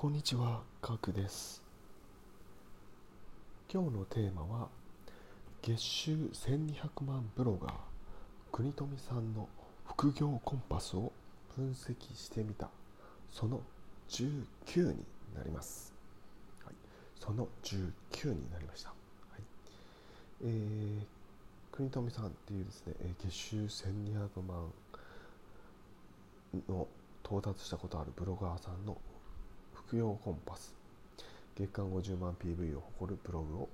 こんにちは、ガクです。今日のテーマは月収1200万ブロガー国富さんの副業コンパスを分析してみたその19になります。はい、その19になりました。はいえー、国富さんっていうですね、えー月収1200万の到達したことあるブロガーさんの副業コンパス。月間50万 PV を誇るブログを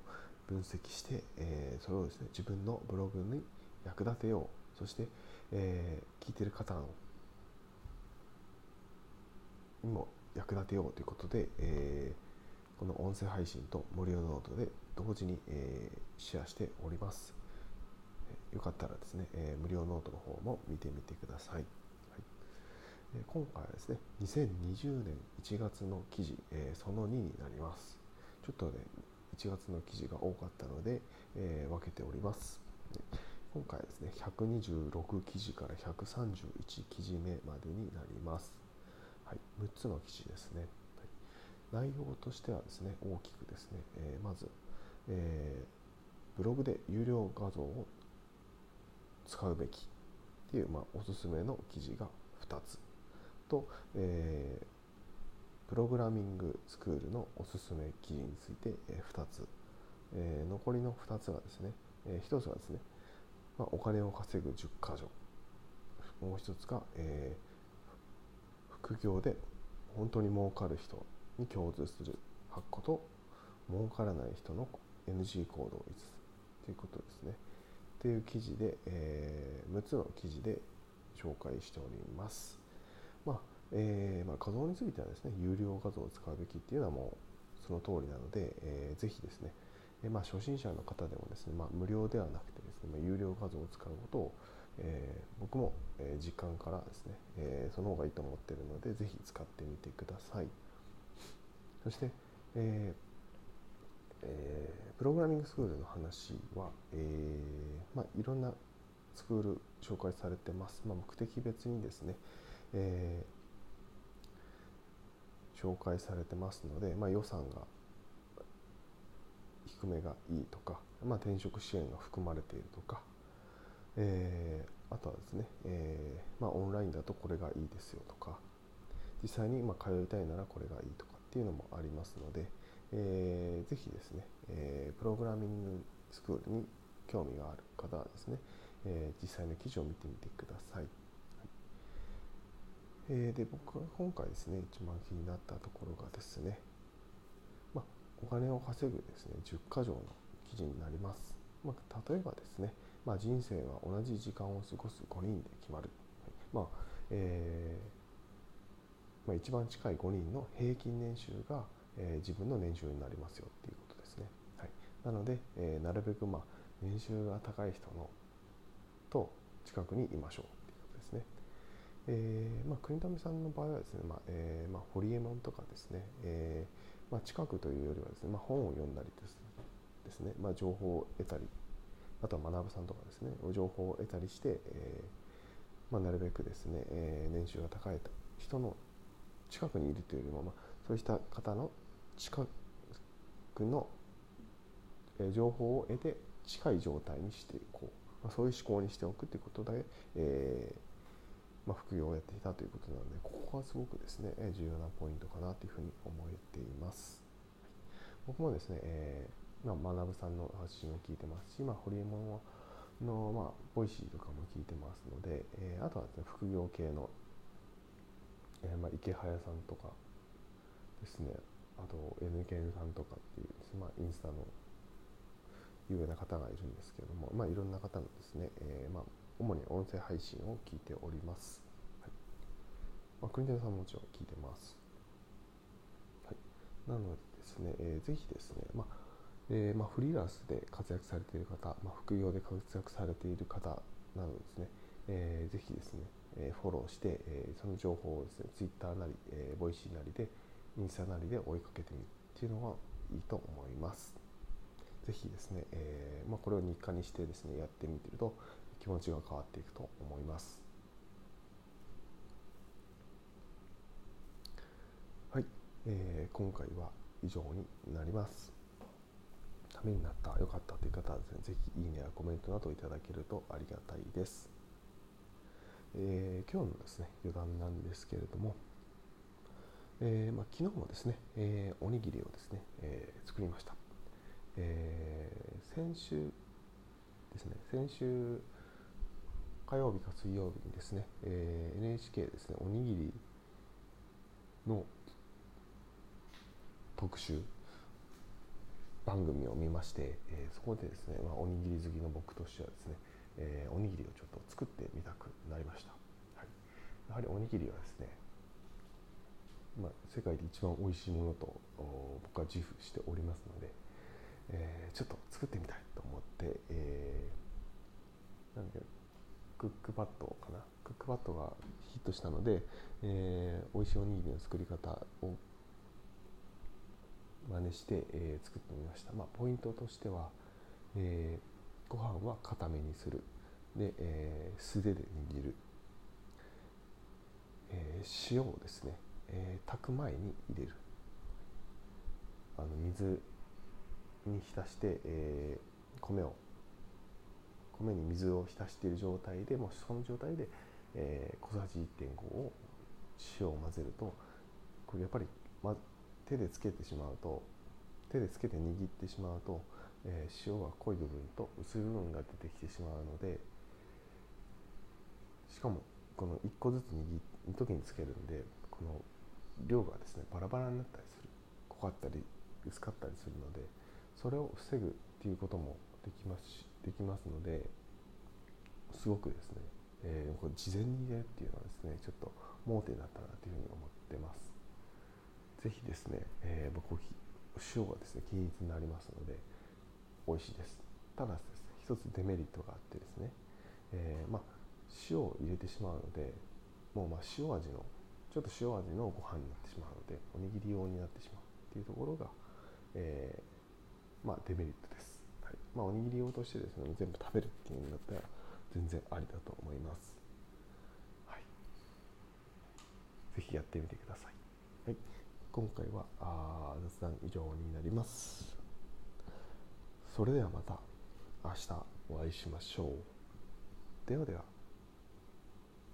分析して、えーそれをですね自分のブログに役立てよう。そして、えー聞いてる方にも役立てようということで、えーこの音声配信と無料ノートで同時に、えーシェアしております。えーよかったらですね、えー無料ノートの方も見てみてください、今回はですね2020年1月の記事、えーその2になります。ちょっとね1月の記事が多かったので、えー分けております。今回ですね126記事から131記事目までになります。はい、6つの記事ですね、はい、内容としてはですね大きくですね、えーまず、えーブログで有料画像を使うべきっていう、まあ、おすすめの記事が2つ。と、えープログラミングスクールのおすすめ記事について、えー2つ、えー残りの2つがですね、え1つがですね、まあ、お金を稼ぐ10箇条もう1つが、え副業で本当に儲かる人に共通する8個と儲からない人の NG 行動5つということですね。っていう記事で、えー6つの記事で紹介しております。えーまあ、画像についてはですね有料画像を使うべきっていうのはもうその通りなので、えーぜひですね、えーまあ、初心者の方でもですね、まあ、無料ではなくてですね、まあ、有料画像を使うことを、えー僕も、え実感からですね、えーその方がいいと思っているのでぜひ使ってみてください。そして、えーえープログラミングスクールの話は、えーまあ、いろんなスクール紹介されてます、まあ、目的別にですね、えー紹介されてますので、まあ、予算が低めがいいとか、まあ、転職支援が含まれているとか、えーあとはですね、えーまあ、オンラインだとこれがいいですよとか実際にま通いたいならこれがいいとかっていうのもありますので、えーぜひですね、えプログラミングスクールに興味がある方はですね、え実際の記事を見てみてください。えーで僕が今回ですね一番気になったところがですね、まあ、お金を稼ぐですね10箇条の記事になります。まあ、例えばですね、まあ、人生は同じ時間を過ごす5人で決まる。はいまあえーまあ、一番近い5人の平均年収が、えー自分の年収になりますよっていうことですね。はい、なので、えーなるべく、まあ、年収が高い人のと近くにいましょうっていうことですね。えーまあ、国富さんの場合はですね、まあえーまあ、ホリエモンとかですね、えーまあ、近くというよりはですね、まあ、本を読んだりですですね、まあ、情報を得たりあとは学さんとかですね情報を得たりして、えーまあ、なるべくですね、えー年収が高い人の近くにいるというよりも、まあ、そうした方の近くの、えー情報を得て近い状態にしていこう、まあ、そういう思考にしておくということで、えーまあ、副業をやっていたということなのでここはすごくですねえー重要なポイントかなというふうに思えています。僕もですね、えーまあ、マナブさんの発信を聞いてますし、まあ、ホリエモンの、まあ、 Voicy とかも聞いてますので、えーあとはですね副業系の、えーまあ、イケハヤさんとかですねあと N ケンさんとかっていうですね、まあ、インスタの有名な方がいるんですけれども、まあ、いろんな方のですね、えーまあ、主に音声配信を聞いております。はいまあ、国谷さんももちろん聞いてます。はい、なのでですね、えーぜひですね、まあえーまあ、フリーランスで活躍されている方、まあ、副業で活躍されている方などですね、えーぜひですね、えーフォローして、えーその情報をですね、ツイッターなり、えー Voicy なりで、インスタなりで追いかけてみるっていうのがいいと思います。ぜひですね、えーまあ、これを日課にしてですね、やってみてると気持ちが変わっていくと思います。はい。えー、今回は以上になりますためになった良かったという方はですねぜひいいねやコメントなどいただけるとありがたいです、えー、今日のですね余談なんですけれどもえーまあ、昨日もですね、えー、おにぎりをですね、えー、作りました、えー、先週ですね先週火曜日か水曜日にですね、えー、NHK ですね。おにぎりの特集番組を見まして、えー、そこでですね、まあ、おにぎり好きの僕としてはですね、えー、おにぎりをちょっと作ってみたくなりました、はい、やはりおにぎりはですねまあ、世界で一番美味しいものと僕は自負しておりますので、えー、ちょっと作ってみたいと思って、えー、なんでクックパッドかな？クックパッドがヒットしたので、えー、美味しいおにぎりの作り方を真似して、えー、作ってみました、まあ、ポイントとしては、えー、ご飯は固めにする。で、えー、素手で握る、えー、塩をですねえー、炊く前に入れる。あの水に浸して、えー、米を米に水を浸している状態でもしその状態で、えー、小さじ1.5を塩を混ぜるとこれやっぱり、ま、手でつけてしまうと手でつけて握ってしまうと、えー、塩は濃い部分と薄い部分が出てきてしまうのでしかもこの1個ずつ握る時につけるんでこの量がですねバラバラになったりする濃かったり薄かったりするのでそれを防ぐっていうこともできますしできますのですごくですね、えー、これ事前に入れるっていうのはですねちょっと盲点だったなというふうに思ってます。ぜひですね、えー、僕塩がですね均一になりますので美味しいです。ただですね一つデメリットがあってですね、えー、まあ塩を入れてしまうのでもうま塩味のちょっと塩味のご飯になってしまうのでおにぎり用になってしまうっていうところが、えー、まあ、デメリットです、まあ、おにぎり用としてですね全部食べるっていうんだったら全然ありだと思います、はい、ぜひやってみてください、はい、今回はあ雑談以上になります。それではまた明日お会いしましょう。ではでは。